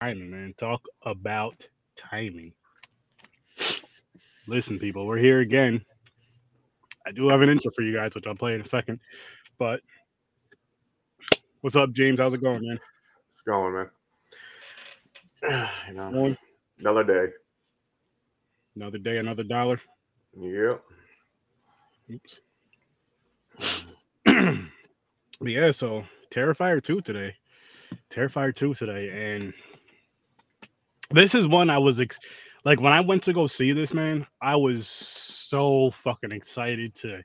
timing, man. Talk about timing. Listen, people, we're here again. I do have an intro for you guys, which I'll play in a second. But what's up, James? How's it going, man? It's going, man. You know, Going? another day. Another day, another dollar. Yep. Oops. but yeah, so Terrifier 2 today. Terrifier 2 today. And this is one I was ex- like when I went to go see this, man, I was so fucking excited to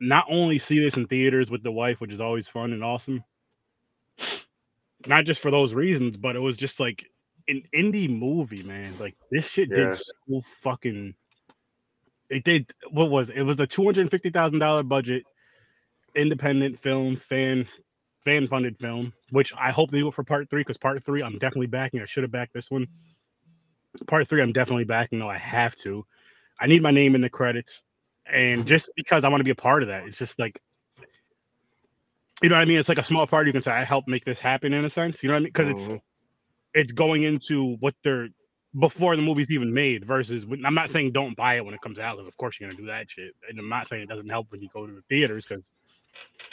not only see this in theaters with the wife, which is always fun and awesome. Not just for those reasons, but it was just like an indie movie, man. Like this shit Yeah. did so fucking it did what was it? it was a two hundred fifty thousand dollar budget independent film fan fan funded film which i hope they do it for part three because part three i'm definitely backing i should have backed this one part three i'm definitely backing though. i have to i need my name in the credits and just because i want to be a part of that it's just like you know what i mean it's like a small part you can say i helped make this happen in a sense you know what i mean because it's Mhm. it's going into what they're before the movie's even made versus I'm not saying don't buy it when it comes out because of course you're gonna do that shit and I'm not saying it doesn't help when you go to the theaters because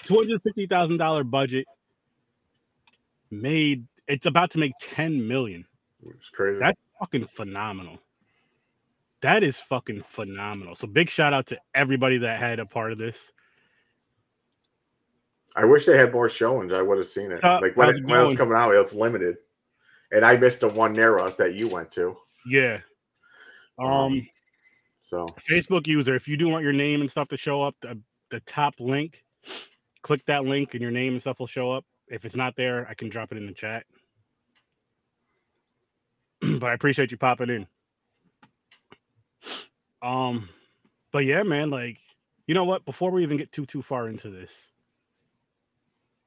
two hundred fifty thousand dollar budget made it's about to make 10 million It's crazy. That- fucking phenomenal that is fucking phenomenal so big shout out to everybody that had a part of this I wish they had more showings. I would have seen it. Uh, like when it, when it was coming out, it was limited, and I missed the one near us that you went to. yeah um So Facebook user, if you do want your name and stuff to show up, the, the top link, click that link and your name and stuff will show up. If it's not there, I can drop it in the chat. but I appreciate you popping in. Um, but yeah, man, like, you know what? Before we even get too too far into this,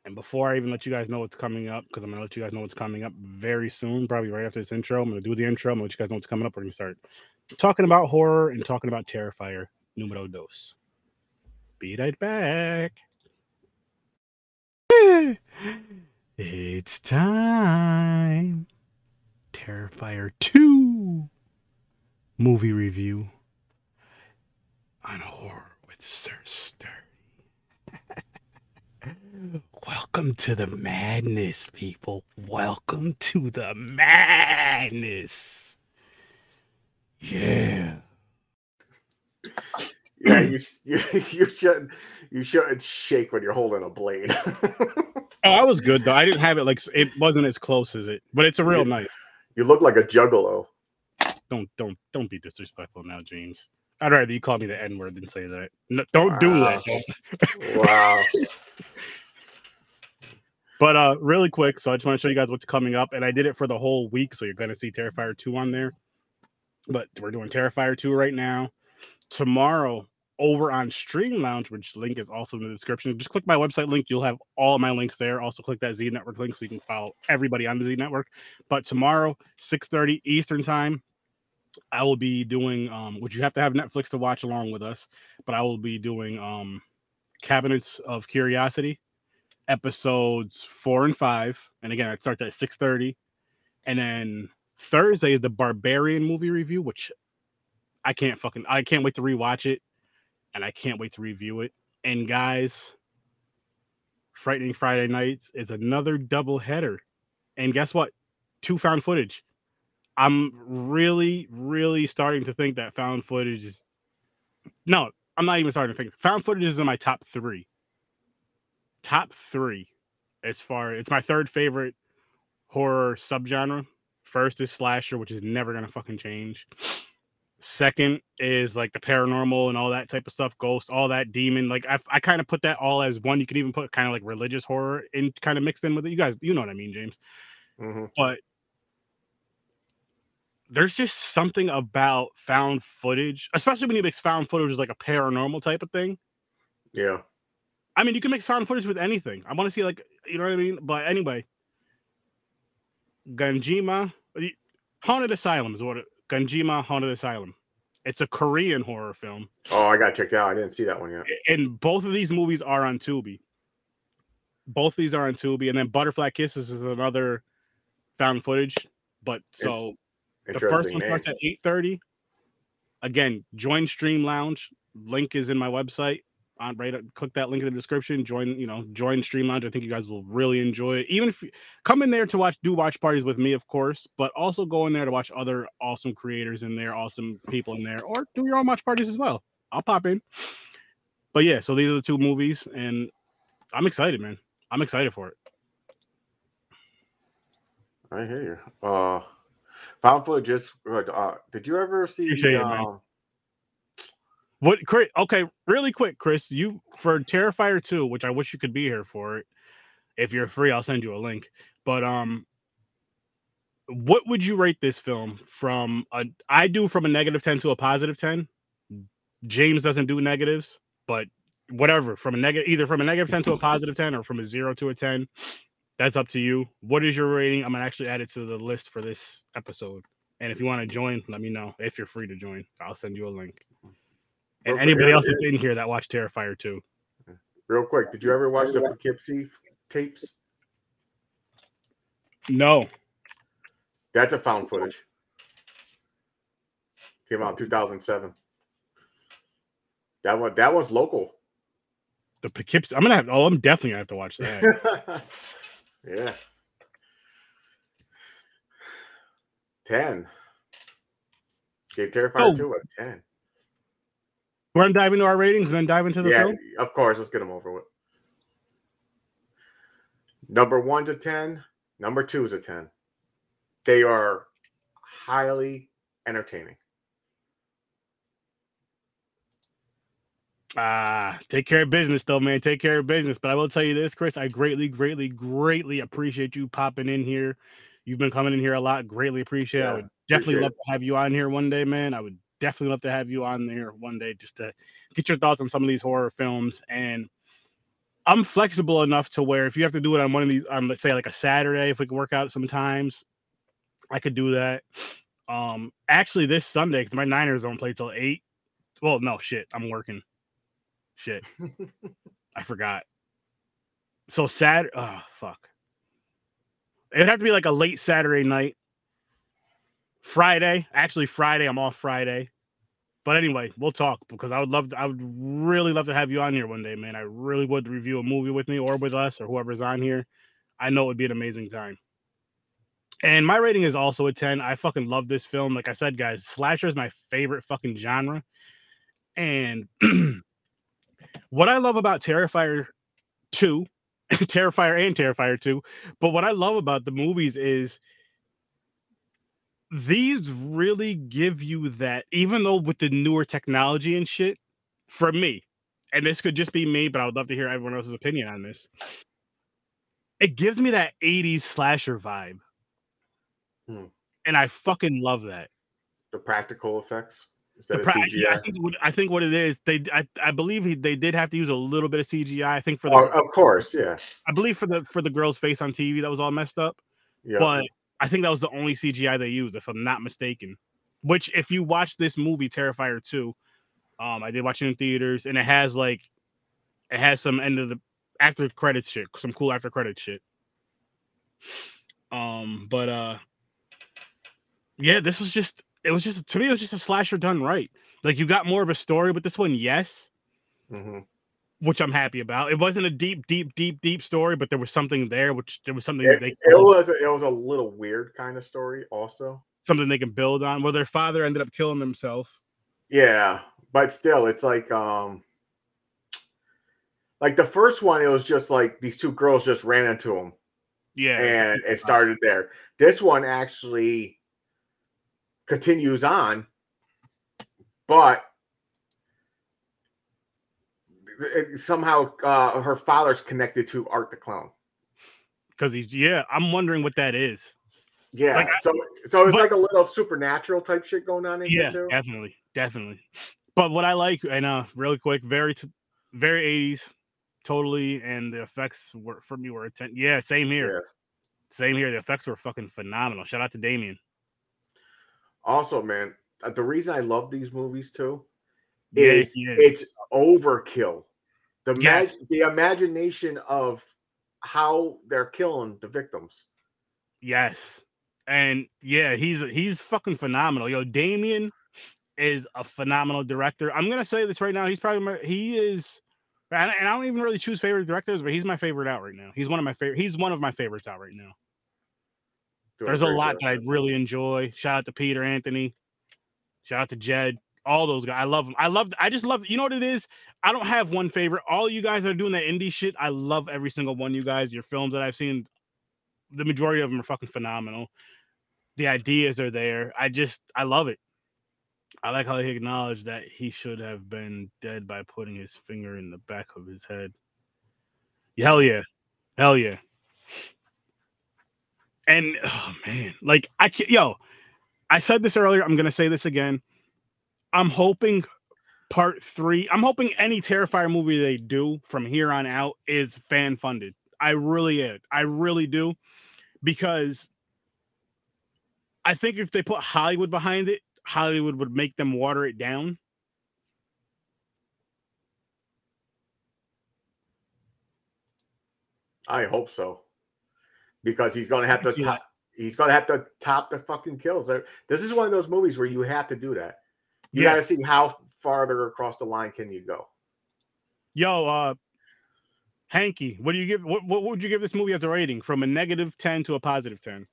and before I even let you guys know what's coming up, because I'm gonna let you guys know what's coming up very soon, probably right after this intro. I'm gonna do the intro. I'm gonna let you guys know what's coming up. We're gonna start talking about horror and talking about Terrifier numero dos. Be right back. It's time. Terrifier 2 movie review on horror with Sir Sturdy. Welcome to the madness, people. Welcome to the madness. Yeah. Yeah, you you you should you shouldn't shake when you're holding a blade. Oh, I was good though. I didn't have it like it wasn't as close as it, but it's a real Yeah. knife. you look like a juggalo. Don't don't don't be disrespectful now, James. I'd rather you call me the N word than say that. No, don't do that. Wow. Wow. But uh, really quick, so I just want to show you guys what's coming up, and I did it for the whole week, so you're gonna see Terrifier two on there. But we're doing Terrifier two right now. Tomorrow, over on Stream Lounge, which link is also in the description. Just click my website link; you'll have all my links there. Also, click that Z Network link so you can follow everybody on the Z Network. But tomorrow, six thirty Eastern time, I will be doing um, which you have to have Netflix to watch along with us. But I will be doing um, Cabinets of Curiosity episodes four and five. And again, it starts at 6:30. And then Thursday is the Barbarian movie review, which I can't fucking I can't wait to rewatch it and I can't wait to review it. And guys, Frightening Friday Nights is another double header. And guess what? Two found footage. I'm really, really starting to think that found footage is no, I'm not even starting to think. Found footage is in my top three top three as far it's my third favorite horror subgenre. First is slasher, which is never gonna fucking change. Second is like the paranormal and all that type of stuff, ghosts, all that demon. Like I, I kind of put that all as one. You can even put kind of like religious horror in, kind of mixed in with it. You guys, you know what I mean, James. Mhm. But there's just something about found footage, especially when you mix found footage with like a paranormal type of thing. Yeah. I mean, you can mix found footage with anything. I want to see like you know what I mean. But anyway, Ganjima Haunted Asylum is what it, Ganjima Haunted Asylum. It's a Korean horror film, Oh, I gotta check that out. I didn't see that one yet. and both of these movies are on Tubi. Both these are on Tubi, and then Butterfly Kisses is another found footage. But so the first one name. starts at 8:30. Again, join Stream Lounge. Link is in my website. On right, click that link in the description. Join, you know, join Stream Lounge. I think you guys will really enjoy it. Even if you come in there to watch, do watch parties with me, of course, but also go in there to watch other awesome creators in there, awesome people in there, or do your own watch parties as well. I'll pop in. But yeah, so these are the two movies, and I'm excited, man. I'm excited for it. I hear you. Uh, found footage. Just uh, did you ever see? Appreciate it, man. What Chris? Okay, really quick, Chris. You for Terrifier 2, which I wish you could be here for it. If you're free, I'll send you a link. But um what would you rate this film from a I do from a negative 10 to a positive 10. James doesn't do negatives, but whatever, from a negative either from a negative 10 to a positive 10 or from a 0 to a 10. That's up to you. What is your rating? I'm gonna actually add it to the list for this episode. And if you want to join, let me know if you're free to join. I'll send you a link. And Real anybody here- else that's in here that watched Terrifier 2. real quick, did you ever watch the Poughkeepsie tapes? No. That's a found footage. Came out in 2007. That one, that one's local. The Poughkeepsie. I'm gonna have. Oh, I'm definitely gonna have to watch that. yeah. 10. Gave Terrifier Oh. 2 a 10. We're gonna dive into our ratings and then dive into the yeah, film. of course. Let's get them over with. Number one to 10. Number two is a 10. They are highly entertaining. Ah, take care of business though, man. Take care of business. But I will tell you this, Chris. I greatly, greatly, greatly appreciate you popping in here. You've been coming in here a lot. Greatly appreciate it. I would definitely love to have you on here one day, man. I would definitely love to have you on there one day just to get your thoughts on some of these horror films. And I'm flexible enough to where if you have to do it on one of these, on let's say like a Saturday, if we can work out sometimes, I could do that. Um, actually, this Sunday because my Niners don't play till eight. Well, no shit, I'm working. Shit, I forgot. So sad. Oh fuck. It'd have to be like a late Saturday night. Friday, actually Friday. I'm off Friday. But anyway, we'll talk because I would love to, I would really love to have you on here one day, man. I really would review a movie with me or with us or whoever's on here. I know it would be an amazing time. And my rating is also a 10. I fucking love this film. Like I said, guys, slasher is my favorite fucking genre. And what I love about Terrifier 2, Terrifier and Terrifier 2, but what I love about the movies is these really give you that, even though with the newer technology and shit, for me, and this could just be me, but I would love to hear everyone else's opinion on this. It gives me that 80s slasher vibe. Hmm. And I fucking love that. The practical effects pra- yeah, I think what, I think what it is, they I, I believe he, they did have to use a little bit of CGI. I think for the Oh, of course, yeah. I believe for the for the girl's face on TV that was all messed up. Yeah. But I think that was the only CGI they used, if I'm not mistaken. Which, if you watch this movie, Terrifier 2, um, I did watch it in theaters, and it has like, it has some end of the after credits shit, some cool after credit shit. Um, but uh, yeah, this was just, it was just to me, it was just a slasher done right. Like you got more of a story with this one, yes, Mhm. Which I'm happy about. It wasn't a deep, deep, deep, deep story, but there was something there, which there was something that It, they it was it was a little weird kind of story, also. something they can build on. Well, their father ended up killing himself. Yeah, but still, it's like um, like the first one, it was just like these two girls just ran into him, Yeah, and it started there. This one actually continues on, but somehow uh, her father's connected to Art the Clown. because he's yeah. I'm wondering what that is. Yeah, Like, so so it's but- like a little supernatural type shit going on in Yeah, here too. definitely, definitely. But what I like, and uh, really quick, very, t- very 80s, totally, and the effects were for me were atten- Yeah, same here, Yeah. same here. The effects were fucking phenomenal. Shout out to Damien. Also, man, uh, the reason I love these movies too is yeah. it's overkill. The mag- the imagination of how they're killing the victims. Yes, And yeah, he's he's fucking phenomenal. Yo, Damien is a phenomenal director. I'm gonna say this right now. He's probably my, he is, and I don't even really choose favorite directors, but he's my favorite out right now. He's one of my favorite. He's one of my favorites out right now. There's a lot that I really enjoy. Shout out to Peter Anthony. Shout out to Jed. All those guys. I love them. I love. I just love. You know what it is? I don't have one favorite. All you guys are doing that indie shit. I love every single one. You guys, your films that I've seen, the majority of them are fucking phenomenal. The ideas are there. I just. I love it. I like how he acknowledged that he should have been dead by putting his finger in the back of his head. Hell yeah. Hell yeah. And oh man, like I can't, yo, I said this earlier. I'm gonna say this again. I'm hoping part three. I'm hoping any Terrifier movie they do from here on out is fan funded. I really am. I really do, because I think if they put Hollywood behind it, Hollywood would make them water it down. I hope so because he's going to have to top, he's going to have to top the fucking kills. This is one of those movies where you have to do that. You yeah. got to see how farther across the line can you go. Yo, uh Hanky, what do you give what, what would you give this movie as a rating from a negative 10 to a positive 10?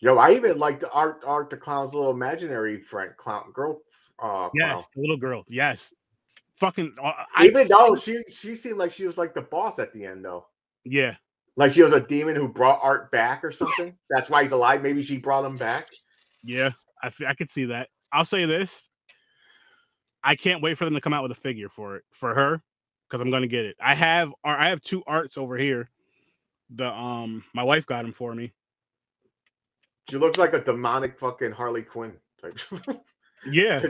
Yo, I even like the art art the clown's little imaginary friend clown girl uh yes, clown. the little girl. Yes fucking. Uh, Even I, though she she seemed like she was like the boss at the end, though. Yeah. Like she was a demon who brought Art back or something. That's why he's alive. Maybe she brought him back. Yeah, I I could see that. I'll say this. I can't wait for them to come out with a figure for it for her because I'm gonna get it. I have I have two arts over here. The um my wife got them for me. She looks like a demonic fucking Harley Quinn type. yeah.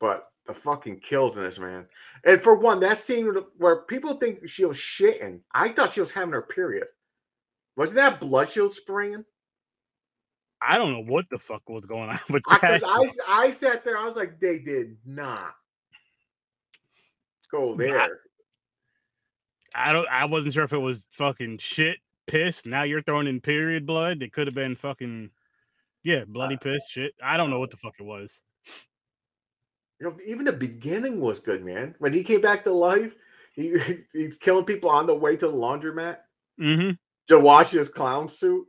but the fucking kills in this man. And for one, that scene where people think she was shitting, I thought she was having her period. Wasn't that blood she was spraying? I don't know what the fuck was going on with that. I, I, I sat there, I was like, they did not go there. Not, I don't. I wasn't sure if it was fucking shit, piss. Now you're throwing in period blood. It could have been fucking, yeah, bloody piss, shit. I don't know what the fuck it was. You know, even the beginning was good, man. When he came back to life, he he's killing people on the way to the laundromat. Mm-hmm. To wash his clown suit,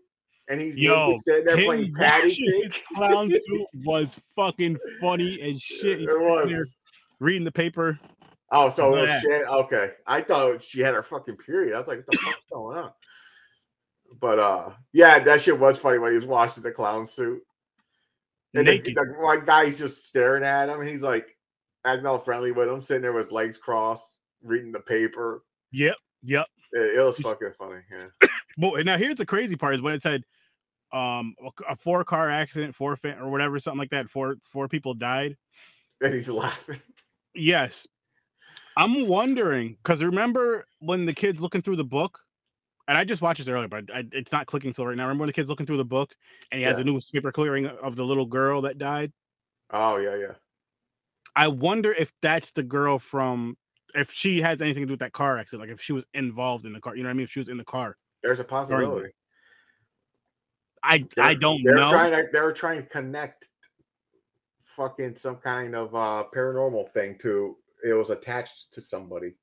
and he's Yo, naked sitting there playing patty cake. clown suit was fucking funny as shit. He's it was. reading the paper. Oh, so shit. Okay, I thought she had her fucking period. I was like, what the fuck's going on? But uh, yeah, that shit was funny when he was washing the clown suit. And the, the guy's just staring at him. And he's like acting all friendly with him, sitting there with legs crossed, reading the paper. Yep. Yep. It, it was fucking funny. Yeah. well, now here's the crazy part is when it said um a four car accident, four fa- or whatever, something like that. Four four people died. And he's laughing. Yes. I'm wondering because remember when the kid's looking through the book and I just watched this earlier, but I, it's not clicking till right now. Remember when the kid's looking through the book and he yeah. has a newspaper clearing of the little girl that died? Oh yeah, yeah. I wonder if that's the girl from if she has anything to do with that car accident, like if she was involved in the car. You know what I mean? If she was in the car. There's a possibility. I they're, I don't they're know. Trying to, they're trying to connect fucking some kind of uh paranormal thing to it was attached to somebody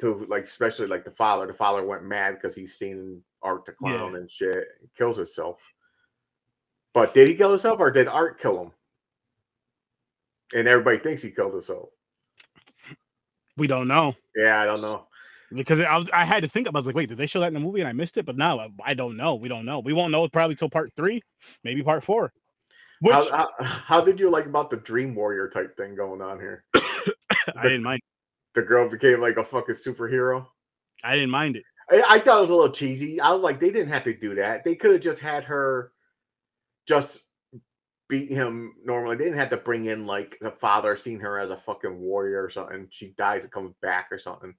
to like especially like the father. The father went mad because he's seen Art the clown yeah. and shit. He kills himself. But did he kill himself or did Art kill him? And everybody thinks he killed himself. We don't know. Yeah, I don't know. Because I was, I had to think about. I was like, wait, did they show that in the movie and I missed it? But now I, I don't know. We don't know. We won't know probably till part three, maybe part four. Which, how, how, how did you like about the Dream Warrior type thing going on here? I didn't mind the girl became like a fucking superhero. I didn't mind it. I, I thought it was a little cheesy. I was like, they didn't have to do that. They could have just had her just beat him normally. They didn't have to bring in like the father seeing her as a fucking warrior or something. She dies and comes back or something.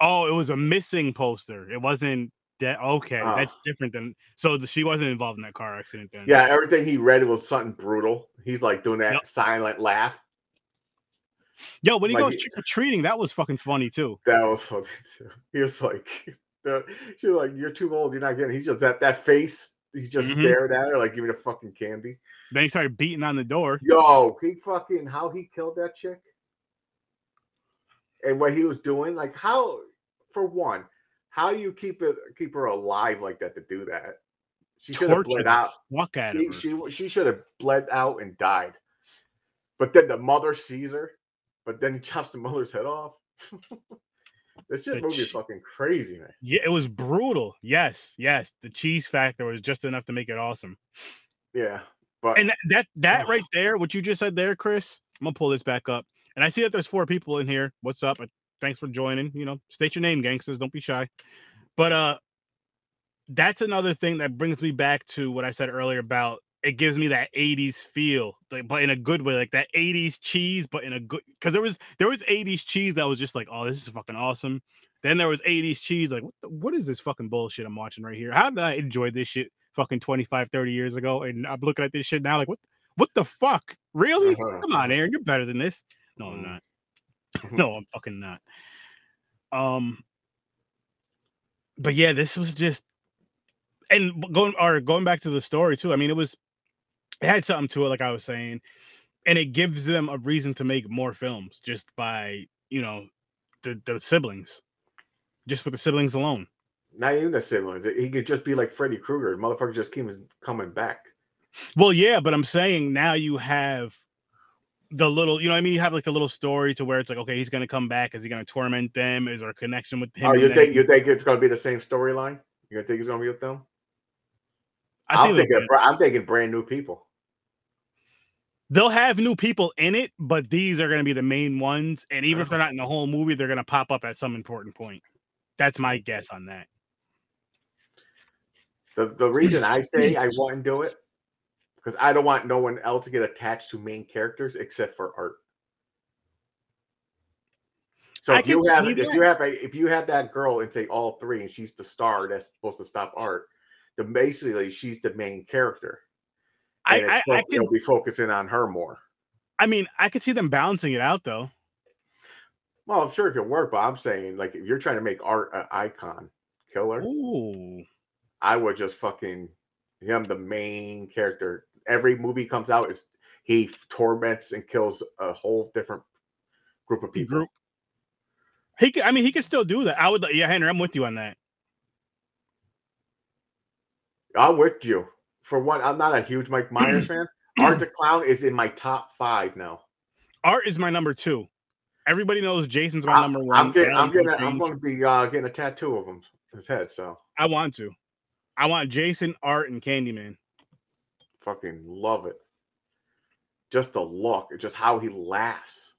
Oh, it was a missing poster. It wasn't that okay. Uh, that's different than so the, she wasn't involved in that car accident then. Yeah, everything he read was something brutal. He's like doing that yep. silent laugh. Yo, when he Like, goes trick or treating, that was fucking funny too. That was funny too. He was like, the, she was like, "You're too old. You're not getting." He just that that face. He just Mhm. stared at her like, "Give me the fucking candy." Then he started beating on the door. Yo, he fucking how he killed that chick, and what he was doing. Like how, for one, how you keep it keep her alive like that to do that? She should have bled out. fuck of She her. she, she should have bled out and died. But then the mother sees her, but then he chops the mother's head off. this shit The movie is fucking crazy, man. Yeah, it was brutal. Yes, yes. The cheese factor was just enough to make it awesome. Yeah, but And that that, that right there, what you just said there, Chris. I'm gonna pull this back up. And I see that there's four people in here. What's up? Uh, Thanks for joining. You know, state your name, gangsters. Don't be shy. But uh that's another thing that brings me back to what I said earlier about it gives me that 80s feel, like, but in a good way, like that 80s cheese, but in a good because there was there was 80s cheese that was just like, oh, this is fucking awesome. Then there was 80s cheese, like, what, the, what is this fucking bullshit I'm watching right here? How did I enjoy this shit fucking 25, 30 years ago? And I'm looking at this shit now, like, what what the fuck? Really? Uh-huh, Come on, Aaron, you're better than this. No, I'm Mhm. not. Mhm. no, I'm fucking not. Um, but yeah, this was just, and going or going back to the story too. I mean, it was, it had something to it, like I was saying, and it gives them a reason to make more films just by you know the the siblings, just with the siblings alone. not even the siblings. He could just be like Freddy Krueger. Motherfucker just keeps coming back. Well, yeah, but I'm saying now you have the little, you know, what I mean, you have like the little story to where it's like, okay, he's gonna come back. Is he gonna torment them? Is there a connection with him? Oh, you think them? you think it's gonna be the same storyline? You gonna think it's gonna be with them? I I'm think thinking. I'm thinking brand new people. They'll have new people in it, but these are gonna be the main ones. And even if Uh-huh. they're not in the whole movie, they're gonna pop up at some important point. That's my guess on that. The the reason I say I wouldn't do it because I don't want no one else to get attached to main characters except for art. So I if you have if that. you have a if you have that girl and say all three and she's the star that's supposed to stop art, then basically she's the main character. I, And I, I can, they'll be focusing on her more. I mean, I could see them balancing it out though. Well, I'm sure it can work, but I'm saying like if you're trying to make art an icon killer, Ooh, I would just fucking him the main character. Every movie comes out is he torments and kills a whole different group of people. group. He could, I mean, he could still do that. I would, yeah, Henry, I'm with you on that. I'm with you. For one, I'm not a huge Mike Myers fan. Art the Clown is in my top five now. Art is my number two. Everybody knows Jason's my I, number one. I'm getting, I'm gonna getting, I'm going to be uh, getting a tattoo of him his head. So I want to. I want Jason, Art, and Candyman. fucking love it. Just the look, just how he laughs,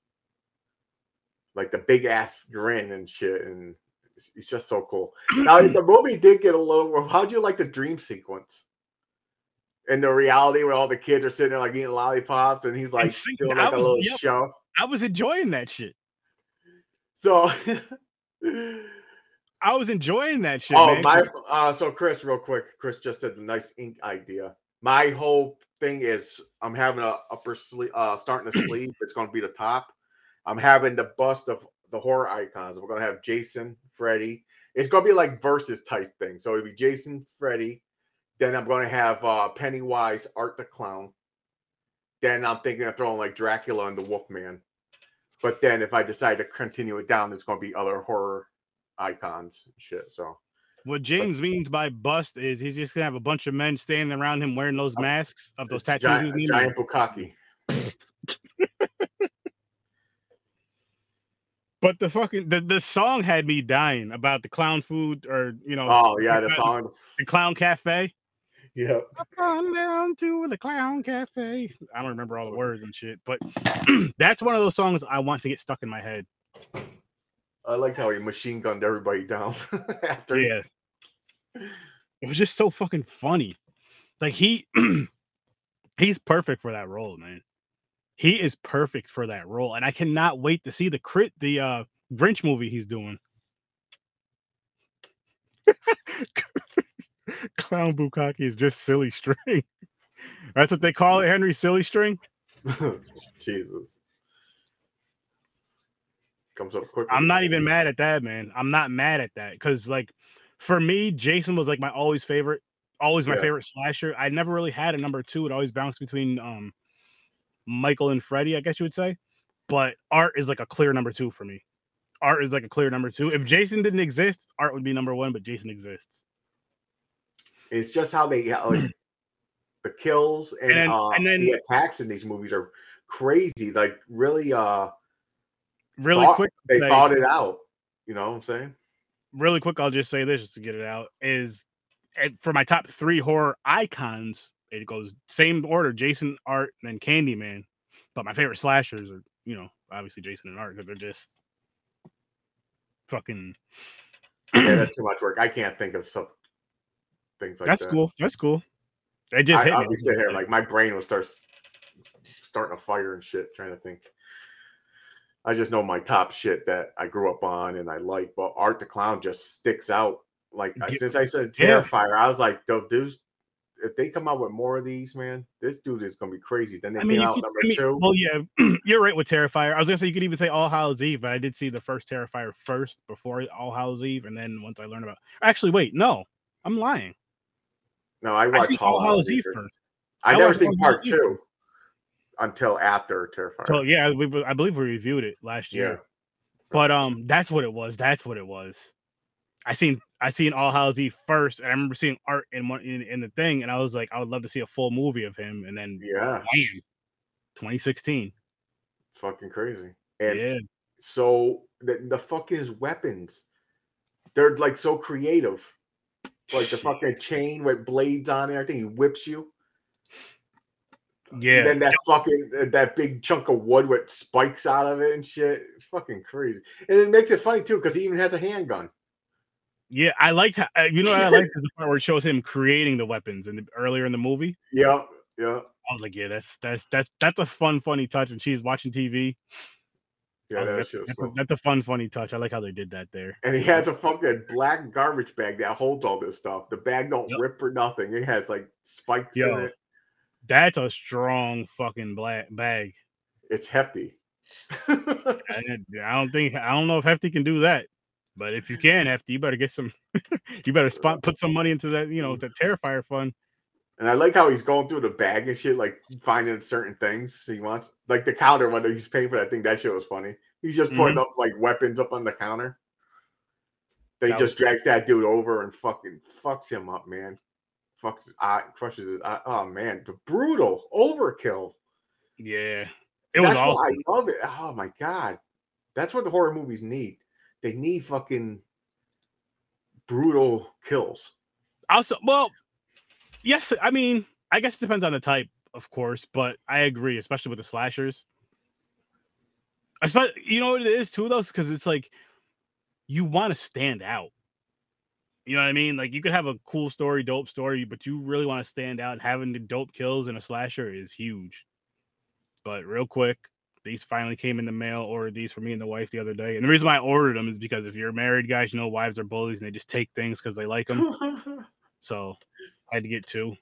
like the big ass grin and shit, and it's, it's just so cool. Now the movie did get a little. How'd you like the dream sequence? And the reality where all the kids are sitting there like eating lollipops, and he's like sing- doing I like a was- little yep. show. I was enjoying that shit. So, I was enjoying that shit. oh man, my, uh, so Chris, real quick, Chris just said the nice ink idea. My whole thing is I'm having a upper sleeve, uh, starting to sleeve. It's going to be the top. I'm having the bust of the horror icons. We're going to have Jason, Freddy. It's going to be like versus type thing. So it'll be Jason, Freddy. Then I'm going to have uh, Pennywise, Art the Clown. Then I'm thinking of throwing like Dracula and the Wolfman. But then if I decide to continue it down, there's going to be other horror icons and shit. So what James means by bust is he's just gonna have a bunch of men standing around him wearing those masks of those tattoos. he giant, was giant bukkake. But the fucking the, the song had me dying about the clown food or you know Oh yeah, the the- song. the clown cafe. Yeah, on down to the clown cafe. I don't remember all the words and shit, but that's one of those songs I want to get stuck in my head. I like how he machine gunned everybody down after. Yeah. It was just so fucking funny. Like he he's perfect for that role, man. He is perfect for that role. And I cannot wait to see the crit the uh Grinch movie he's doing. Clown Bukaki is just silly string. That's what they call it, Henry. Silly string. Jesus. Comes up quick. I'm not even mad at that, man. I'm not mad at that because, like, for me, Jason was like my always favorite, always my Yeah. favorite slasher. I never really had a number two. It always bounced between um Michael and Freddy, I guess you would say. But Art is like a clear number two for me. Art is like a clear number two. If Jason didn't exist, Art would be number one, but Jason exists. It's just how they like the kills and, And uh, and then- the attacks in these movies are crazy. Like really, uh, Really thought- quick, they thought it out. You know what I'm saying? really quick, I'll just say this just to get it out is and for my top three horror icons, it goes same order: Jason, Art, and then Candyman. But my favorite slashers are, you know, obviously Jason and Art because they're just fucking. yeah, that's too much work. I can't think of some things like That's that. cool. That's cool. It just I, hit I'll me. be here like my brain will start starting a fire and shit, trying to think. I just know my top shit that I grew up on and I like, but Art the Clown just sticks out. Like I- Ge- since I said yeah. Terrifier, I was like, "Those dudes, if they come out with more of these, man, this dude is gonna be crazy." Then they I mean, came out could, number I mean, two. well, yeah, you're right with Terrifier. I was gonna say you could even say All Hallows Eve, but I did see the first Terrifier first before All Hallows Eve, and then once I learned about, actually, wait, no, I'm lying. No, I I watched see All Hallows Eve first. I I never seen All part two until after Terrifier. So yeah, we, I believe we reviewed it last year. yeah, But um, that's what it was. That's what it was. I seen I seen All Hallows Eve first, and I remember seeing art in one in, in the thing, and I was like, I would love to see a full movie of him. And then yeah, bam, 2016. fucking crazy. And yeah, so the, the fucking his weapons they're like so creative like the fucking chain with blades on and everything he whips you yeah. and then that fucking uh, that big chunk of wood with spikes out of it and shit it's fucking crazy and it makes it funny too because he even has a handgun Yeah, I liked how uh, you know what I liked is the part where it shows him creating the weapons in the earlier in the movie. yeah yeah I was like, yeah, that's that's that's that's a fun, funny touch. And she's watching TV. Yeah that that's, that's, cool. a, that's a fun, funny touch. I like how they did that there. and he has a fucking black garbage bag that holds all this stuff the bag don't Yep. rip or nothing it has like spikes Yo. in it That's a strong fucking black bag. it's hefty I, I don't think I don't know if Hefty can do that. But if you can, Hefty, you better get some. you better spot put some money into that. You know, the Terrifier fund. And I like how he's going through the bag and shit, like finding certain things he wants. Like the counter when he's paying for that thing, that shit was funny. He's just putting mm-hmm. up like weapons up on the counter. They That just drags that dude over and fucking fucks him up, man. Fucks his eye, crushes his eye. Oh man, the brutal overkill. Yeah, it was That's awesome. why I love it. Oh my god, that's what the horror movies need. They need fucking brutal kills. Also, well, yes, I mean, I guess it depends on the type, of course, but I agree, especially with the slashers. Especially, you know what it is too, though, because it's like you want to stand out. You know what I mean? Like you could have a cool story, dope story, but you really want to stand out. Having the dope kills in a slasher is huge. But real quick, these finally came in the mail. Ordered these for me and the wife the other day, and the reason why I ordered them is because if you're married, guys, you know wives are bullies and they just take things because they like them. So I had to get two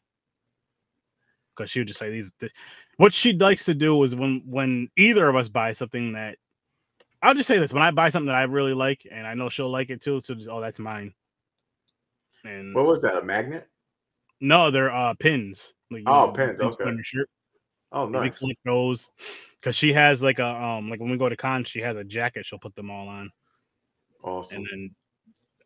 because she would just say these. th- what she likes to do is when when either of us buy something that I'll just say this: when I buy something that I really like and I know she'll like it too, so just oh that's mine. And what was that? A magnet? no, they're uh pins. Like, Oh, know, the pins, okay. On your shirt. Oh, nice. collect those because she has like a um like when we go to con, she has a jacket. She'll put them all on, Awesome. and then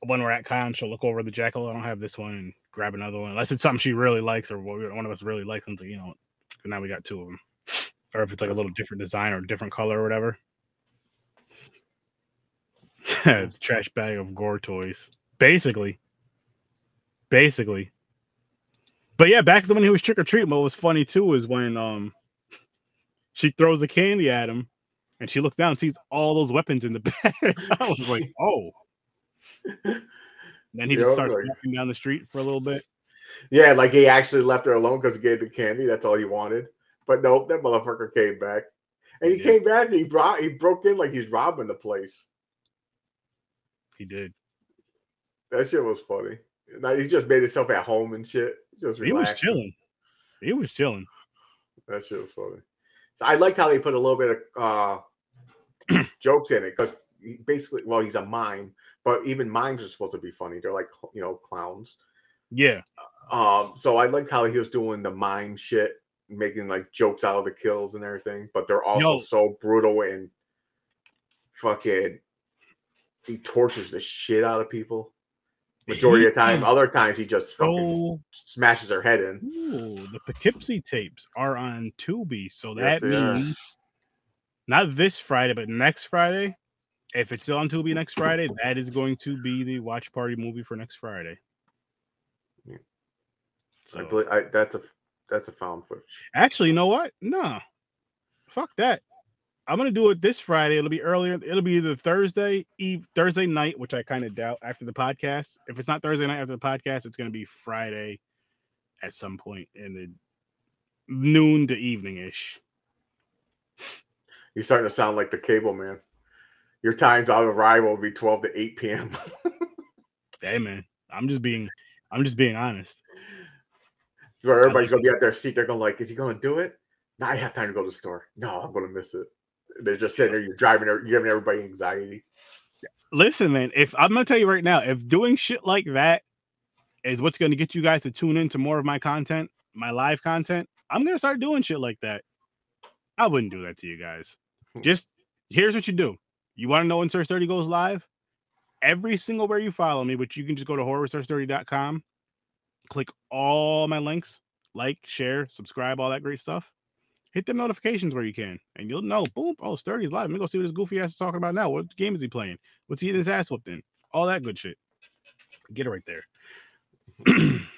when we're at con, she'll look over the jacket. Oh, I don't have this one, and grab another one unless it's something she really likes or one of us really likes. And so you know, now we got two of them, or if it's like a little different design or different color or whatever. Trash bag of gore toys, basically. Basically. But yeah, back to when he was trick or treating, what was funny too is when um she throws the candy at him and she looks down and sees all those weapons in the bag. I was like, oh. Then he just Yeah, starts like- walking down the street for a little bit. Yeah, like he actually left her alone because he gave the candy. That's all he wanted. But nope, that motherfucker came back. And he Yeah. came back. He brought. He broke in like he's robbing the place. He did. That shit was funny. Now he just made himself at home and shit. Just He was chilling. He was chilling. That shit was funny. So I liked how they put a little bit of uh, jokes in it because he basically well, he's a mime, but even mimes are supposed to be funny. They're like you know clowns. Yeah. Um, so I liked how he was doing the mime shit, making like jokes out of the kills and everything, but they're also Yo. so brutal and fucking he tortures the shit out of people. Majority of the time, other times he just fucking smashes her head in. ooh, the Poughkeepsie tapes are on Tubi, so that Yes, means not this Friday, but next Friday. If it's still on Tubi next Friday, that is going to be the watch party movie for next Friday. Yeah. So, I believe I, that's a that's a found footage. actually, you know what? No, fuck that. I'm gonna do it this Friday. It'll be earlier. It'll be either Thursday eve, Thursday night, which I kind of doubt after the podcast. If it's not Thursday night after the podcast, it's gonna be Friday at some point in the noon to evening ish. You're starting to sound like the cable man. Your times on arrival will be 12 to 8 p.m. Hey man, I'm just being, I'm just being honest. Where everybody's gonna be at their seat. They're gonna like, is he gonna do it? No, I have time to go to the store. No, I'm gonna miss it. They're just sitting there, you're driving, you're giving everybody anxiety. Listen, man, if I'm gonna tell you right now, if doing shit like that is what's gonna get you guys to tune into more of my content, my live content, I'm gonna start doing shit like that. I wouldn't do that to you guys. Hmm. Just here's what you do. You want to know when Sir Sturdy goes live? Every single where you follow me, which you can just go to horrorsearch30.com, click all my links, like, share, subscribe, all that great stuff. Hit them notifications where you can, and you'll know. Boom! Oh, Sturdy's live. Let me go see what this goofy ass is talking about now. What game is he playing? What's he getting his ass whooped in? All that good shit. Get it right there.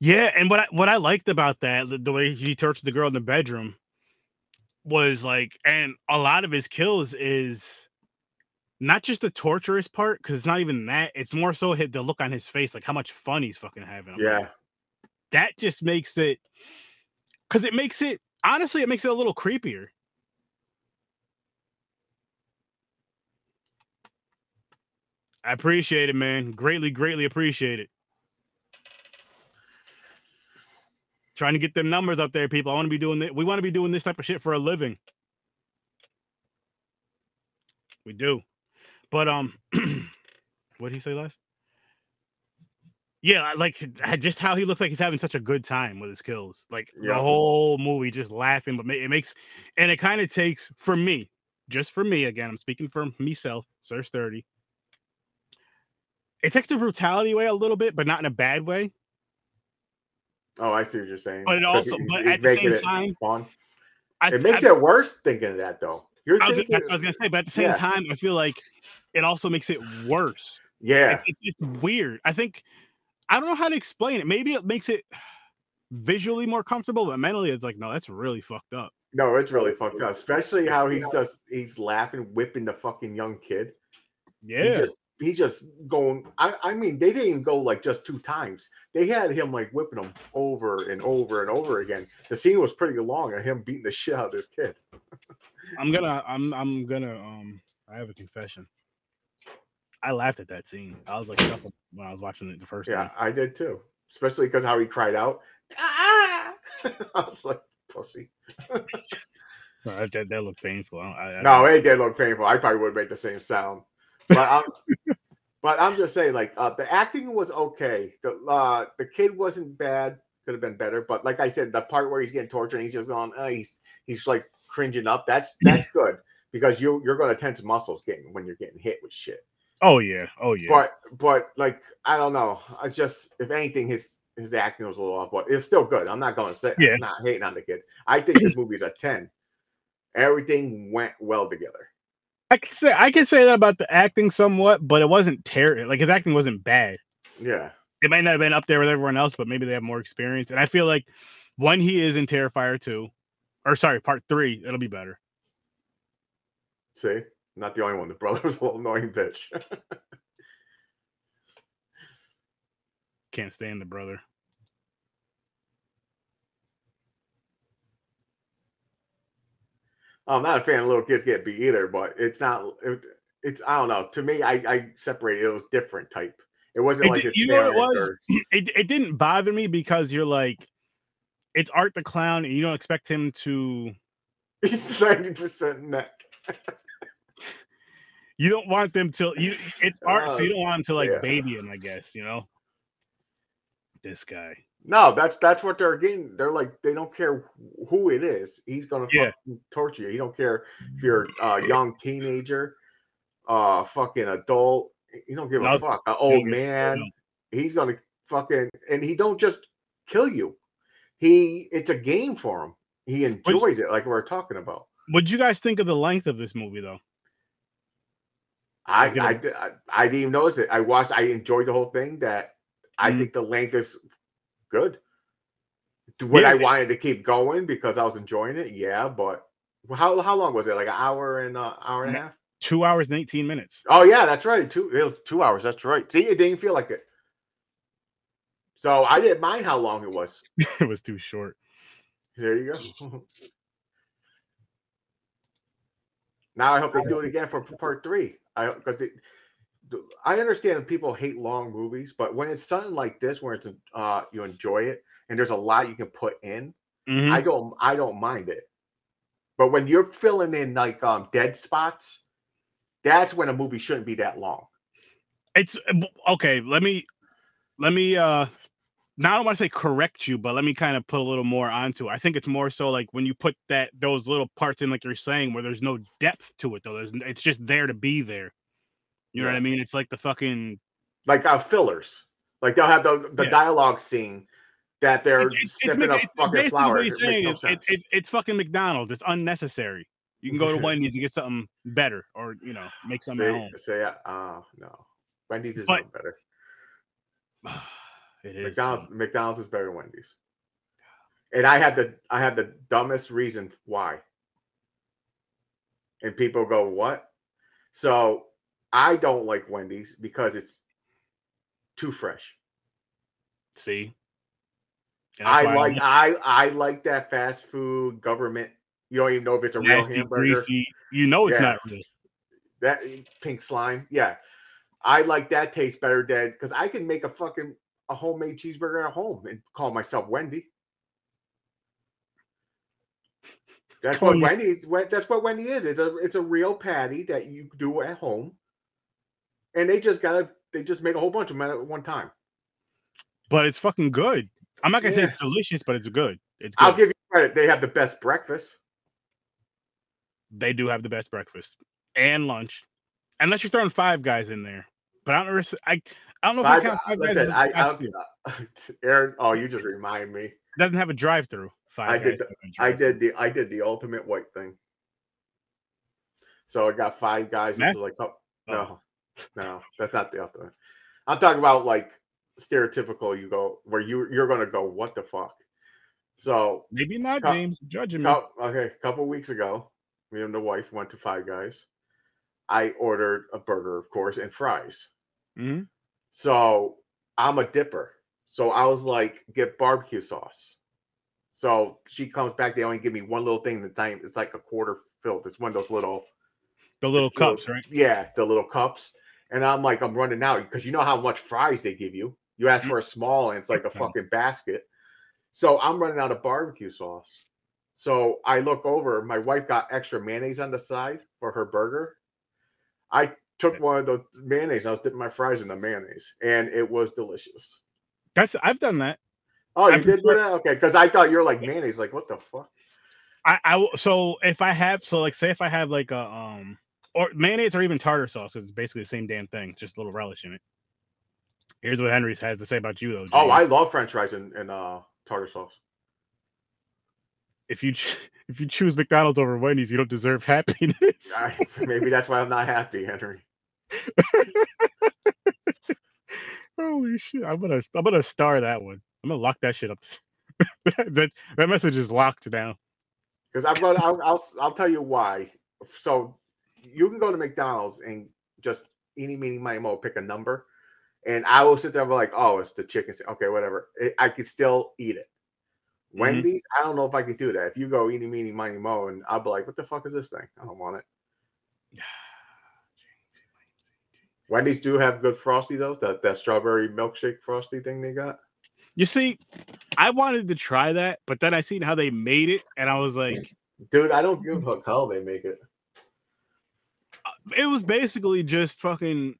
yeah, and what I what I liked about that, the, the way he tortured the girl in the bedroom, was like, and a lot of his kills is not just the torturous part, because it's not even that. It's more so hit the look on his face, like how much fun he's fucking having. I'm like, Yeah. that just makes it because it makes it honestly it makes it a little creepier i appreciate it man greatly greatly appreciate it trying to get them numbers up there people i want to be doing that we want to be doing this type of shit for a living we do but um what did he say last yeah, like just how he looks like he's having such a good time with his kills. Like the whole movie, just laughing, but it makes and it kind of takes for me, just for me again. I'm speaking for myself, Sir Sturdy. It takes the brutality away a little bit, but not in a bad way. Oh, I see what you're saying. But it also- he's- but he's at the same time, fun. I, It makes I, it worse thinking of that though. You're was, thinking, that's what I was gonna say, but at the same Yeah. time, I feel like it also makes it worse. yeah, It's, it's, it's weird. I think I don't know how to explain it. Maybe it makes it visually more comfortable, but mentally, it's like, no, that's really fucked up. no, it's really fucked up. Especially how he's just he's laughing, whipping the fucking young kid. Yeah. He just he's just going. I, I mean, they didn't even go like just two times. They had him like whipping him over and over and over again. The scene was pretty long of him beating the shit out of this kid. I'm gonna I'm I'm gonna um I have a confession. I laughed at that scene. I was like when I was watching it the first Yeah, time. I did too. Especially because how he cried out. Ah! I was like, pussy. No, That, that, looked painful. I, I No, it did look painful. I probably would make the same sound. But I'm, but I'm just saying, like, uh, the acting was okay. The uh, the kid wasn't bad. Could have been better. But like I said, the part where he's getting tortured and he's just going, uh, he's he's like cringing up. That's that's good because you you're going to tense muscles getting when you're getting hit with shit. oh yeah, oh yeah. But but like I don't know. I just if anything, his his acting was a little off, but it's still good. I'm not going to say Yeah. I'm not hating on the kid. I think this movie is a ten. Everything went well together. I can say I can say that about the acting somewhat, but it wasn't terrible. Like his acting wasn't bad. Yeah. It might not have been up there with everyone else, but maybe they have more experience. And I feel like when he is in Terrifier 2, or sorry, part three, it'll be better. See, not the only one. The brother was a little annoying bitch. Can't stand the brother. I'm not a fan of little kids get beat either, but it's not. It, it's I don't know. To me, I I separated. It was different type. It wasn't It like you know what it was? or- It, it didn't bother me because you're like, it's Art the Clown, and you don't expect him to. He's ninety percent neck. You don't want them to. You it's art, so you Uh, don't want him to like yeah. baby him. I guess you know. This guy. No, that's that's what they're getting. They're like they don't care who it is. He's gonna Yeah. fucking torture you. He don't care if you're a young teenager, uh, fucking adult. He don't give a fuck. An old man. He's gonna fucking and he don't just kill you. He it's a game for him. He enjoys it, like we are talking about. What'd you guys think of the length of this movie, though? I I, I I didn't even notice it. I watched. I enjoyed the whole thing. That I Mhm. think the length is good. Would I wanted to keep going because I was enjoying it? Yeah, but how how long was it? Like an hour and an hour and a half? Two hours and eighteen minutes. Oh yeah, that's right. Two it was two hours. That's right. See, it didn't feel like it. So I didn't mind how long it was. it was too short. There you go. now I hope they do it again for part three. I because it. I understand that people hate long movies, but when it's something like this, where it's uh you enjoy it and there's a lot you can put in, Mhm. I don't I don't mind it. But when you're filling in like um dead spots, that's when a movie shouldn't be that long. It's uh, okay. Let me, let me. uh Now I don't want to say correct you, but let me kind of put a little more onto. it. I think it's more so like when you put that those little parts in, like you're saying, where there's no depth to it. Though there's, it's just there to be there. You know what I mean? It's like the fucking. Like uh fillers. Like they'll have the, the Yeah. dialogue scene that they're It's, it's, it's, it's fucking basically flowers. It saying no is it, it, it's fucking McDonald's. It's unnecessary. You can go to Wendy's and get something better, or you know, make something at say, home. say uh no. Wendy's is But- better. It is. McDonald's McDonald's is better than Wendy's. And I had the I had the dumbest reason why. And people go, "What?" So, I don't like Wendy's because it's too fresh. See, I like I I like that fast food government. You don't even know if it's a real hamburger. greasy. You know it's Yeah. not real. That pink slime, yeah. I like that taste better than because I can make a fucking a homemade cheeseburger at home and call myself Wendy. That's what Wendy. That's what Wendy is. It's a it's a real patty that you do at home, and they just gotta they just make a whole bunch of them at one time. But it's fucking good. I'm not gonna say it's delicious, but it's good. It's good. I'll give you credit. They have the best breakfast. they do have the best breakfast and lunch, unless you're throwing five guys in there. But I don't. I I don't know if I count five guys. listen, a I, food. Aaron. Oh, you just remind me. Doesn't have a drive-through. Five I did guys. the- I did the I did the ultimate white thing. So I got five guys. It's Meth? like, oh, Oh. no, no, that's not the ultimate. I'm talking about like stereotypical. You go where you you're gonna go. What the fuck? So Maybe not, James. Judging me. okay, a couple weeks ago, me and the wife went to Five Guys. I ordered a burger, of course, and fries. Mhm. So I'm a dipper. So I was like, get barbecue sauce. So she comes back. They only give me one little thing. The time it's like a quarter filled. It's one of those little, The little little- cups, right? yeah, the little cups. And I'm like, I'm running out because you know how much fries they give you. You ask Mhm. for a small, and it's like a Mhm. fucking basket. So I'm running out of barbecue sauce. So I look over. My wife got extra mayonnaise on the side for her burger. I took one of the mayonnaise. I was dipping my fries in the mayonnaise, and it was delicious. That's I've done that. Oh, I you did do that? Okay, because I thought you're like mayonnaise. Like, what the fuck? I, I will- so if I have so like say if I have like a um or mayonnaise or even tartar sauce, 'cause it's basically the same damn thing, just a little relish in it. Here's what Henry has to say about you though. Oh, I love French fries and, and uh, tartar sauce. if you ch- if you choose McDonald's over Wendy's, you don't deserve happiness. I, maybe that's why I'm not happy, Henry. Holy shit! I'm gonna I'm gonna star that one. I'm gonna lock that shit up. that that message is locked down. Because I'm gonna, I'll, I'll, I'll tell you why. So you can go to McDonald's and just eeny, meeny, miny, mo, pick a number, and I will sit there and be like, oh, it's the chicken. Okay, whatever. It, I could still eat it. Mhm. Wendy's, I don't know if I could do that. If you go eeny, meeny, miny, mo, and I'll be like, what the fuck is this thing? I don't want it. Yeah. Wendy's do have good frosty though. That that strawberry milkshake frosty thing they got. You see, I wanted to try that, but then I seen how they made it, and I was like, Dude, I don't give a fuck how they make it. It was basically just fucking,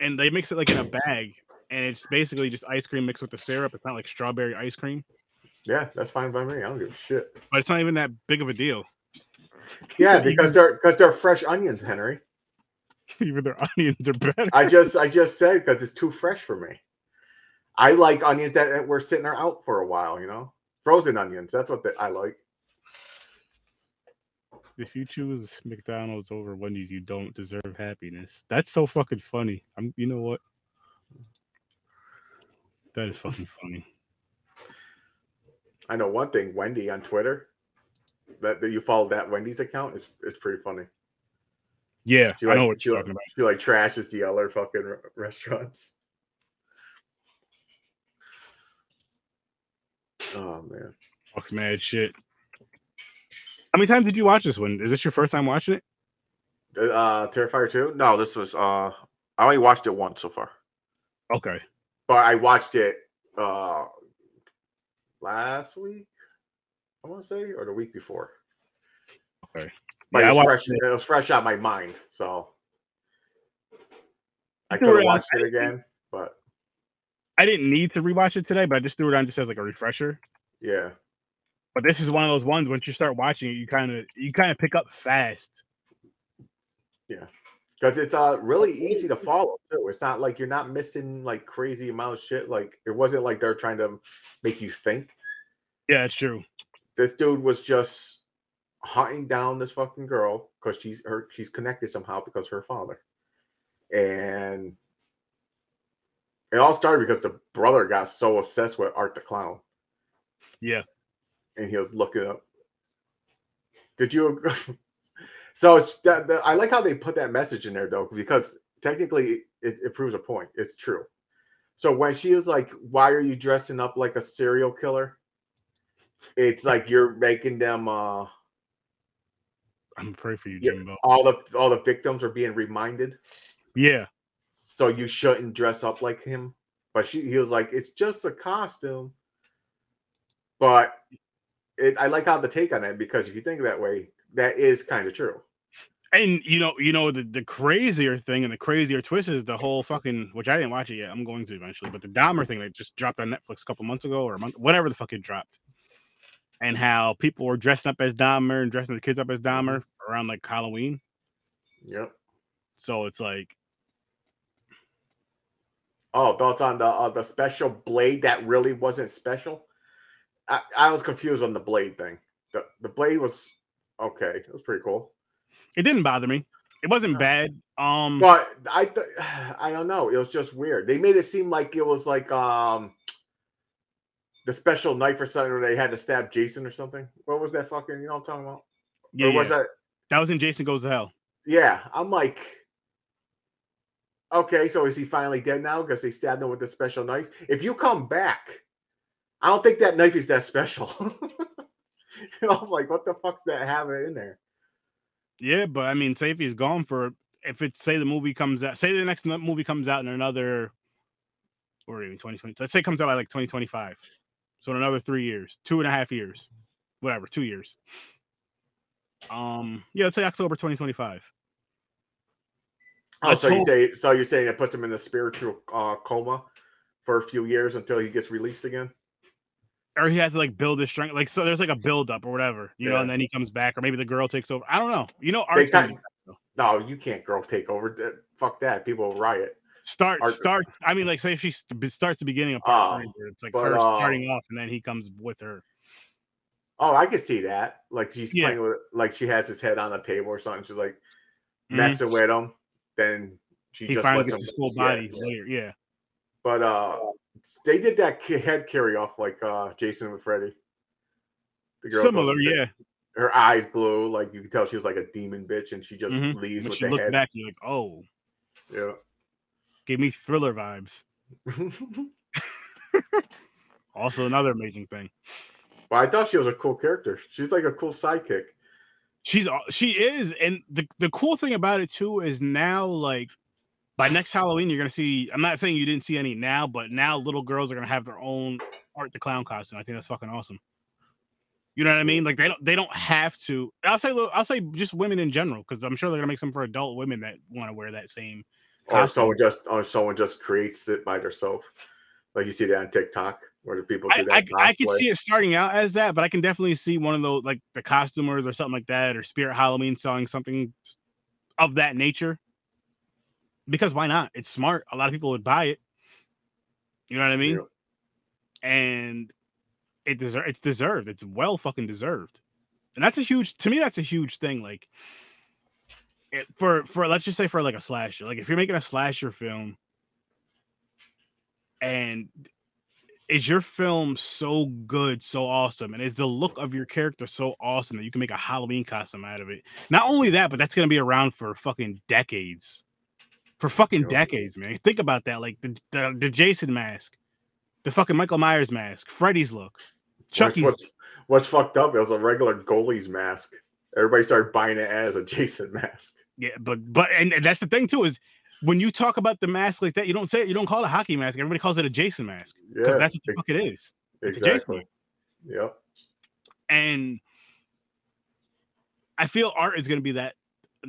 and they mix it like in a bag, and it's basically just ice cream mixed with the syrup. It's not like strawberry ice cream, Yeah, that's fine by me. I don't give a shit. but it's not even that big of a deal. Yeah, because they're because they're fresh onions, Henry. Even their onions are better. I just I just said because it's too fresh for me. I like onions that were sitting there out for a while, you know, frozen onions. That's what the, I like. If you choose McDonald's over Wendy's, you don't deserve happiness. That's so fucking funny. I'm, you know what? That is fucking funny. I know one thing. Wendy on Twitter, that, that you follow that Wendy's account is it's pretty funny. Yeah, She I know what she, you're like, talking about. she like trashes the other fucking re- restaurants. Oh man. Fuck's mad shit. How many times did you watch this one? Is this your first time watching it? Uh Terrifier 2? No, this was uh I only watched it once so far. Okay. But I watched it uh last week, I want to say, or the week before. Okay. But Yeah, it, was fresh, it was fresh out my mind, so I could it have watched it again, but I didn't need to rewatch it today, but I just threw it on just as like a refresher. yeah. But this is one of those ones once you start watching it, you kind of you kind of pick up fast. Yeah, because it's uh really easy to follow too. It's not like you're not missing like crazy amount of shit. Like it wasn't like they're trying to make you think. Yeah, it's true. This dude was just hunting down this fucking girl because she's her she's connected somehow because of her father. And it all started because the brother got so obsessed with Art the Clown. Yeah. And he was looking up. Did you so that, that- I like how they put that message in there though, because technically it, it proves a point. It's true. So when she is like, Why are you dressing up like a serial killer? It's like you're making them uh I'm gonna pray for you. Jimbo. all the all the victims are being reminded. Yeah. So you shouldn't dress up like him. But she he was like, It's just a costume. But it, I like how the take on it because if you think that way, that is kind of true. And you know, you know, the, the crazier thing and the crazier twist is the whole fucking which I didn't watch it yet. I'm going to eventually, but the Dahmer thing that just dropped on Netflix a couple months ago or a month, whatever the fuck it dropped. And how people were dressing up as Dahmer and dressing the kids up as Dahmer around like Halloween. Yep. So it's like, Oh, thoughts on the uh, the special blade that really wasn't special? I, I was confused on the blade thing. The the blade was okay. It was pretty cool. it didn't bother me. It wasn't bad. Um, But I th- I don't know. It was just weird. They made it seem like it was like um the special knife or something where they had to stab Jason or something. What was that fucking you know what I'm talking about? yeah, or was yeah. that that was in Jason Goes to Hell. yeah, I'm like Okay, so is he finally dead now because they stabbed him with the special knife? If you come back, I don't think that knife is that special. I'm like, what the fuck's that having in there? Yeah, but I mean, say if he's gone for if it's say the movie comes out, say the next movie comes out in another or even 2020, let's say it comes out by like 2025. So in another three years, two and a half years, whatever, two years. Um, yeah, let's say October 2025. Oh, Let's so you say so you're saying it puts him in a spiritual uh, coma for a few years until he gets released again? Or he has to like build his strength, like so there's like a build up or whatever, you know, and then he comes back, or maybe the girl takes over. I don't know. You know, They art's gonna kind be- no, you can't girl take over. Fuck that. People riot. start art- start. I mean, like say if she starts the beginning of part Oh, three, it's like but, her starting um, off, and then he comes with her. Oh, I can see that. Like she's Yeah. playing with like she has his head on a table or something. She's like Mhm. messing with him. Then she he just finally gets his full yeah. body later. Yeah. But uh they did that head carry off like uh Jason with Freddy. The girl Similar, yeah. Her eyes glow, like you can tell she was like a demon bitch, and she just Mhm. leaves When with she the looked head. back, you're like, oh, Yeah. gave me thriller vibes. Also, another amazing thing. but I thought she was a cool character. She's like a cool sidekick. She's she is, and the the cool thing about it too is now like by next Halloween, you're gonna see. I'm not saying you didn't see any now, but now little girls are gonna have their own Art the Clown costume. I think that's fucking awesome. You know what I mean? Like they don't they don't have to. I'll say I'll say just women in general because I'm sure they're gonna make some for adult women that want to wear that same. Or Costume. someone just or someone just creates it by themselves. Like you see that on TikTok where the people I, do I, that. I could see it starting out as that, but I can definitely see one of those like the costumers or something like that, or Spirit Halloween selling something of that nature. Because why not? It's smart. A lot of people would buy it. You know what I mean? And it deserves it's deserved. It's well fucking deserved. And that's a huge to me, that's a huge thing. Like it, for for let's just say for like a slasher, like if you're making a slasher film and is your film so good, so awesome, and is the look of your character so awesome that you can make a Halloween costume out of it? Not only that, but that's gonna be around for fucking decades. For fucking decades, man. Think about that. Like the, the the Jason mask, the fucking Michael Myers mask, Freddy's look, What's, Chucky's. what's, what's fucked up? It was a regular goalie's mask. Everybody started buying it as a Jason mask. Yeah, but but and, and that's the thing too is when you talk about the mask like that, you don't say it. You don't call it a hockey mask. Everybody calls it a Jason mask because Yeah, that's what the ex- fuck it is. It's a Jason exactly. mask. Yep. and I feel art is going to be that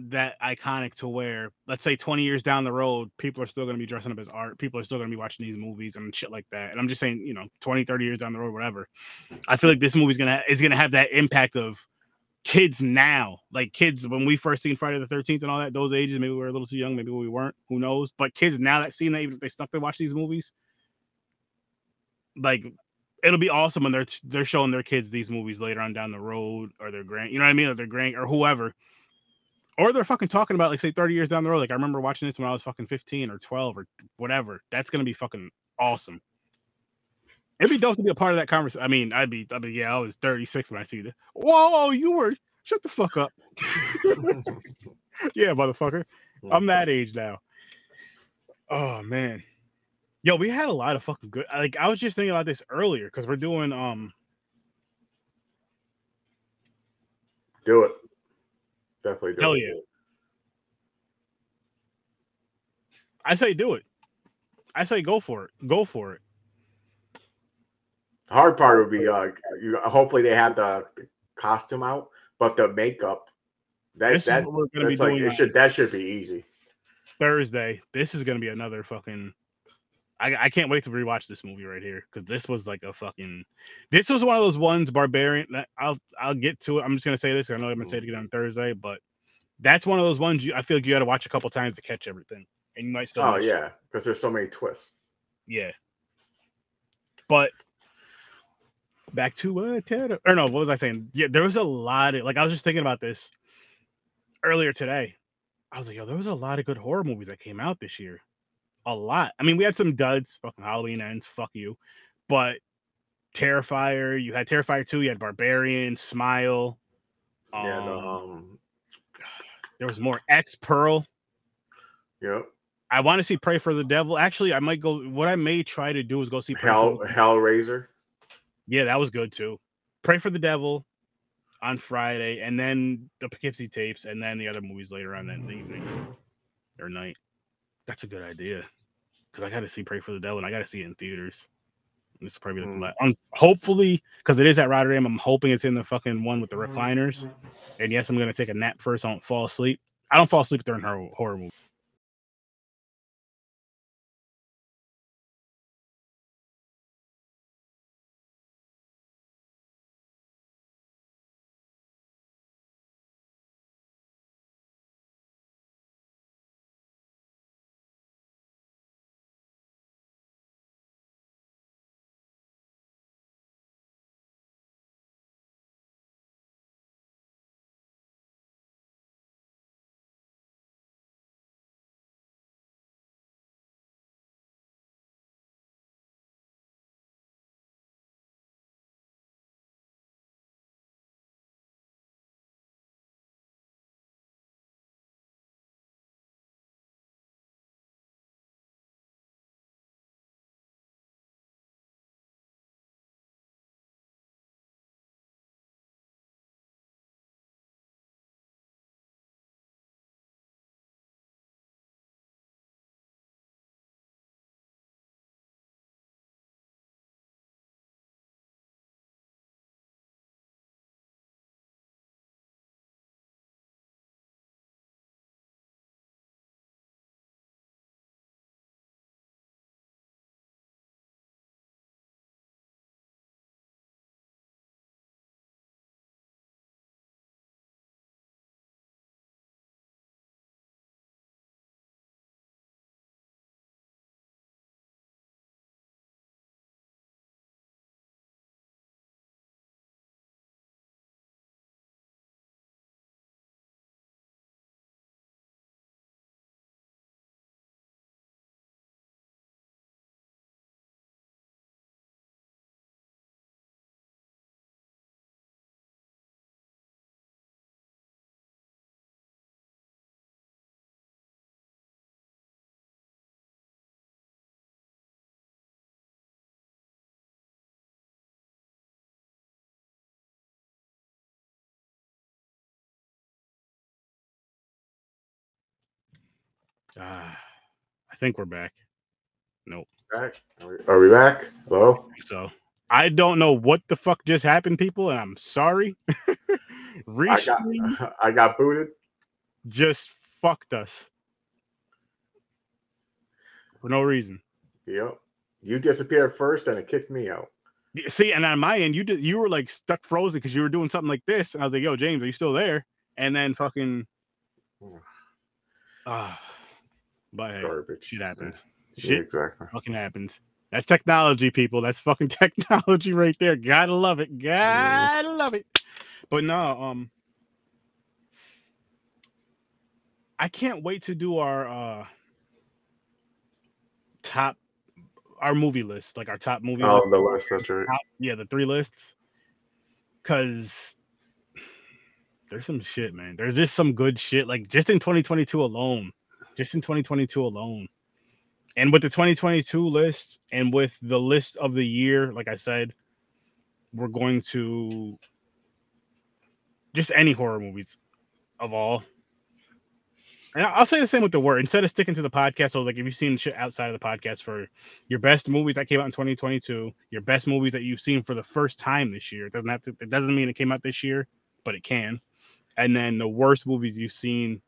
that iconic to where let's say 20 years down the road people are still going to be dressing up as art people are still going to be watching these movies and shit like that and i'm just saying you know 20 30 years down the road whatever i feel like this movie's to is to have that impact of kids now like kids when we first seen friday the 13th and all that those ages maybe we were a little too young maybe we weren't who knows but kids now that seeing that even if they stuck to watch these movies like it'll be awesome when they're they're showing their kids these movies later on down the road or their grand you know what I mean or their grand or whoever or they're fucking talking about like say 30 years down the road like I remember watching this when I was fucking 15 or 12 or whatever that's gonna be fucking awesome. It'd be dope to be a part of that conversation I mean I'd be I'd be yeah I was 36 when I see this. Whoa you were shut the fuck up. Yeah motherfucker. I'm that age now. Oh man. Yo, we had a lot of fucking good. Like I was just thinking about this earlier because we're doing um Do it. Definitely do Hell it. yeah. I say do it. I say go for it. Go for it. The hard part would be uh you hopefully they have the costume out, but the makeup that This that is what we're gonna be like doing it should that should be easy. Thursday. This is gonna be another fucking. I, I can't wait to rewatch this movie right here because this was like a fucking. This was one of those ones, Barbarian. I'll I'll get to it. I'm just gonna say this. I know I'm gonna say it again on Thursday, but that's one of those ones you. I feel like you got to watch a couple times to catch everything, and you might still. Oh yeah, because there's so many twists. Yeah. But back to uh Ted or no, what was I saying? Yeah, there was a lot of like I was just thinking about this earlier today. I was like, yo, there was a lot of good horror movies that came out this year. A lot. I mean, we had some duds, fucking Halloween ends, fuck you. But Terrifier, you had Terrifier 2, you had Barbarian, Smile. yeah, the, um, um there was more X Pearl. yep. I want to see Pray for the Devil. Actually, I might go. What I may try to do is go see Pray Hell Hellraiser. Yeah, that was good too. Pray for the Devil on Friday, and then the Poughkeepsie tapes, and then the other movies later on that evening or night. That's a good idea because I got to see Pray for the Devil, and I got to see it in theaters. This is probably the Mm. la- um, hopefully because it is at Rotterdam. I'm hoping it's in the fucking one with the recliners. And yes, I'm gonna take a nap first. I don't fall asleep. I don't fall asleep during horror horror movies. Uh, I think we're back. Nope. Back? Are we, are we back? Hello? So I don't know what the fuck just happened, people, and I'm sorry. I got, I got booted. just fucked us for no reason. Yep. You disappeared first and it kicked me out. See, and on my end, you did you were like stuck frozen because you were doing something like this, and I was like, "Yo, James, are you still there?" And then fucking, ah, but hey, Garbage. shit happens. Yeah, Shit exactly. fucking happens. That's technology, people. That's fucking technology right there. Gotta love it. Gotta love it. But no, um, I can't wait to do our uh top our movie list, like our top movie. Oh, list. the list. That's right. top, yeah, the three lists. Cause there's some shit, man. There's just some good shit. Like just in 2022 alone, just in 2022 alone, and with the 2022 list, and with the list of the year, like I said, we're going to just any horror movies of all. And I'll say the same with the word. Instead of sticking to the podcast, so like if you've seen shit outside of the podcast for your best movies that came out in 2022, your best movies that you've seen for the first time this year. It doesn't have to. It doesn't mean it came out this year, but it can. And then the worst movies you've seen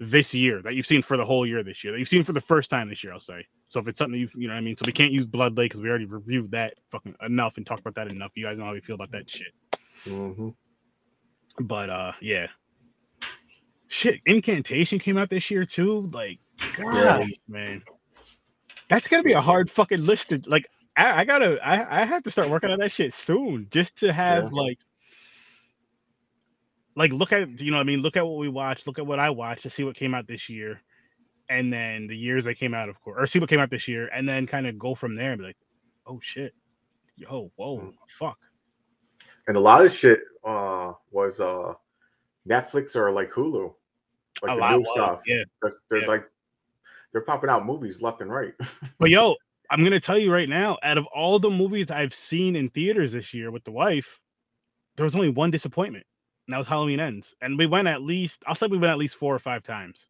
this year that you've seen for the whole year this year that you've seen for the first time this year. I'll say. So if it's something you you know what I mean. So we can't use Blood Lake because we already reviewed that fucking enough and talked about that enough. You guys know how we feel about that shit. hmm But uh, yeah. Shit, Incantation came out this year too. Like, God, man, that's gonna be a hard fucking list. To, like, I, I gotta, I, I have to start working on that shit soon, just to have Yeah. like, like look at you know what I mean. Look at what we watched. Look at what I watched to see what came out this year, and then the years that came out, of course, or see what came out this year, and then kind of go from there and be like, oh shit, yo, whoa, Mm. fuck. And a lot of shit uh, was uh, Netflix or like Hulu, like a the lot new stuff. yeah. They're Yeah. like they're popping out movies left and right. But yo, I'm gonna tell you right now, out of all the movies I've seen in theaters this year with the wife, there was only one disappointment, and that was Halloween Ends. And we went at least, I'll say we went at least four or five times.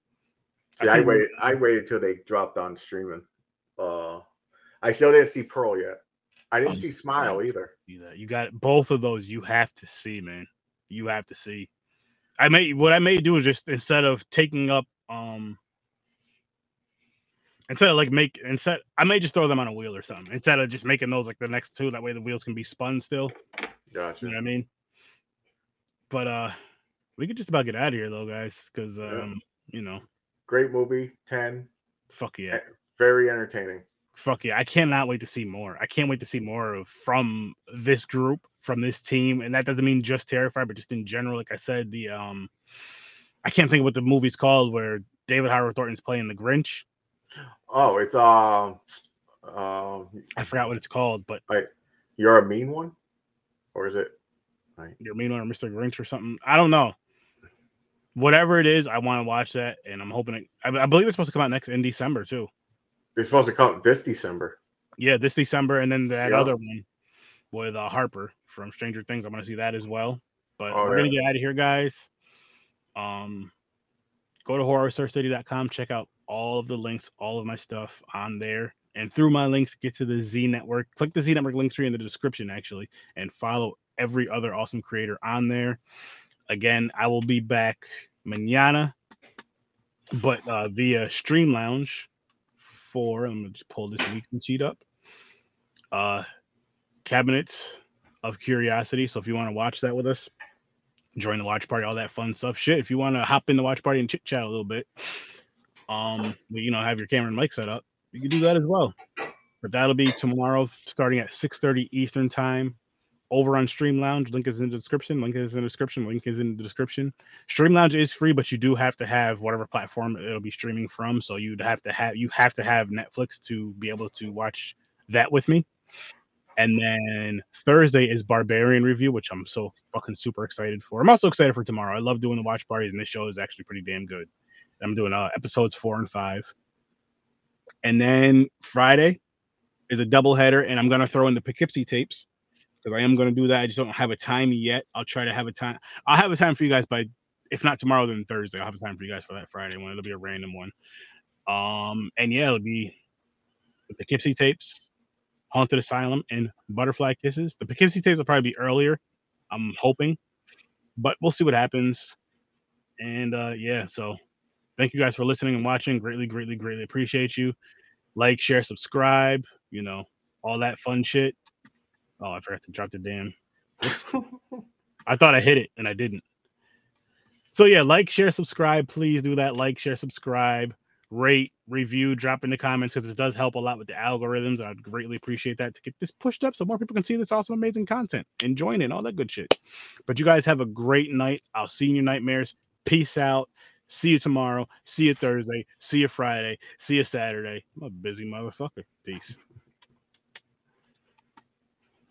See, I, we- waited. I waited till they dropped on streaming. Uh, I still didn't see Pearl yet. I didn't Oh, see Smile either. see. You got both of those. You have to see, man. You have to see. I may what I may do is just instead of taking up um instead of like make instead I may just throw them on a wheel or something instead of just making those like the next two. That way the wheels can be spun still. Gotcha. You know what I mean? But uh we could just about get out of here though, guys, because Yeah. um, you know, Great movie. Ten. fuck yeah. Very entertaining. Fuck yeah. I cannot wait to see more. I can't wait to see more of from this group, from this team. And that doesn't mean just Terrifier, but just in general. Like I said, the um I can't think of what the movie's called where David Howard Thornton's playing the Grinch. Oh, it's um, um, I forgot what it's called, but like, you're a mean one, or is it? Your mean one or Mr. Grinch or something. I don't know. Whatever it is, I want to watch that, and I'm hoping it. I, I believe it's supposed to come out next in December too. It's supposed to come this December. Yeah, this December, and then that other one with uh, Harbour from Stranger Things. I'm gonna see that as well. But Oh, we're gonna get out of here, guys. Um, go to horrorsourcecity.com, check out all of the links, all of my stuff on there, and through my links, get to the Z Network. Click the Z Network link tree in the description, actually, and follow every other awesome creator on there. Again, I will be back manana, but uh, via Stream Lounge for. I'm gonna just pull this weekly sheet up. Uh, cabinets of curiosity. So if you want to watch that with us, join the watch party, all that fun stuff. Shit, if you want to hop in the watch party and chit chat a little bit, um, you know, have your camera and mic set up, you can do that as well. But that'll be tomorrow, starting at 6:30 Eastern time. Over on Stream Lounge, link is in the description. Link is in the description. Link is in the description. Stream Lounge is free, but you do have to have whatever platform it'll be streaming from. So you'd have to have you have to have Netflix to be able to watch that with me. And then Thursday is Barbarian review, which I'm so fucking super excited for. I'm also excited for tomorrow. I love doing the watch parties, and this show is actually pretty damn good. I'm doing uh, episodes four and five. And then Friday is a double header, and I'm gonna throw in the Poughkeepsie tapes because I am gonna do that. I just don't have a time yet. I'll try to have a time. I'll have a time for you guys by if not tomorrow, then Thursday. I'll have a time for you guys for that Friday one. It'll be a random one. Um, and yeah, it'll be the Poughkeepsie tapes, Haunted Asylum, and Butterfly Kisses. The Poughkeepsie tapes will probably be earlier. I'm hoping, but we'll see what happens. And uh, yeah, so thank you guys for listening and watching. Greatly, greatly, greatly appreciate you. Like, share, subscribe. You know all that fun shit. Oh, I forgot to drop the damn. I thought I hit it and I didn't. So yeah, like, share, subscribe. Please do that. Like, share, subscribe, rate, review, drop in the comments because it does help a lot with the algorithms. I'd greatly appreciate that to get this pushed up so more people can see this awesome, amazing content and join in all that good shit. But you guys have a great night. I'll see you in your nightmares. Peace out. See you tomorrow. See you Thursday. See you Friday. See you Saturday. I'm a busy motherfucker. Peace.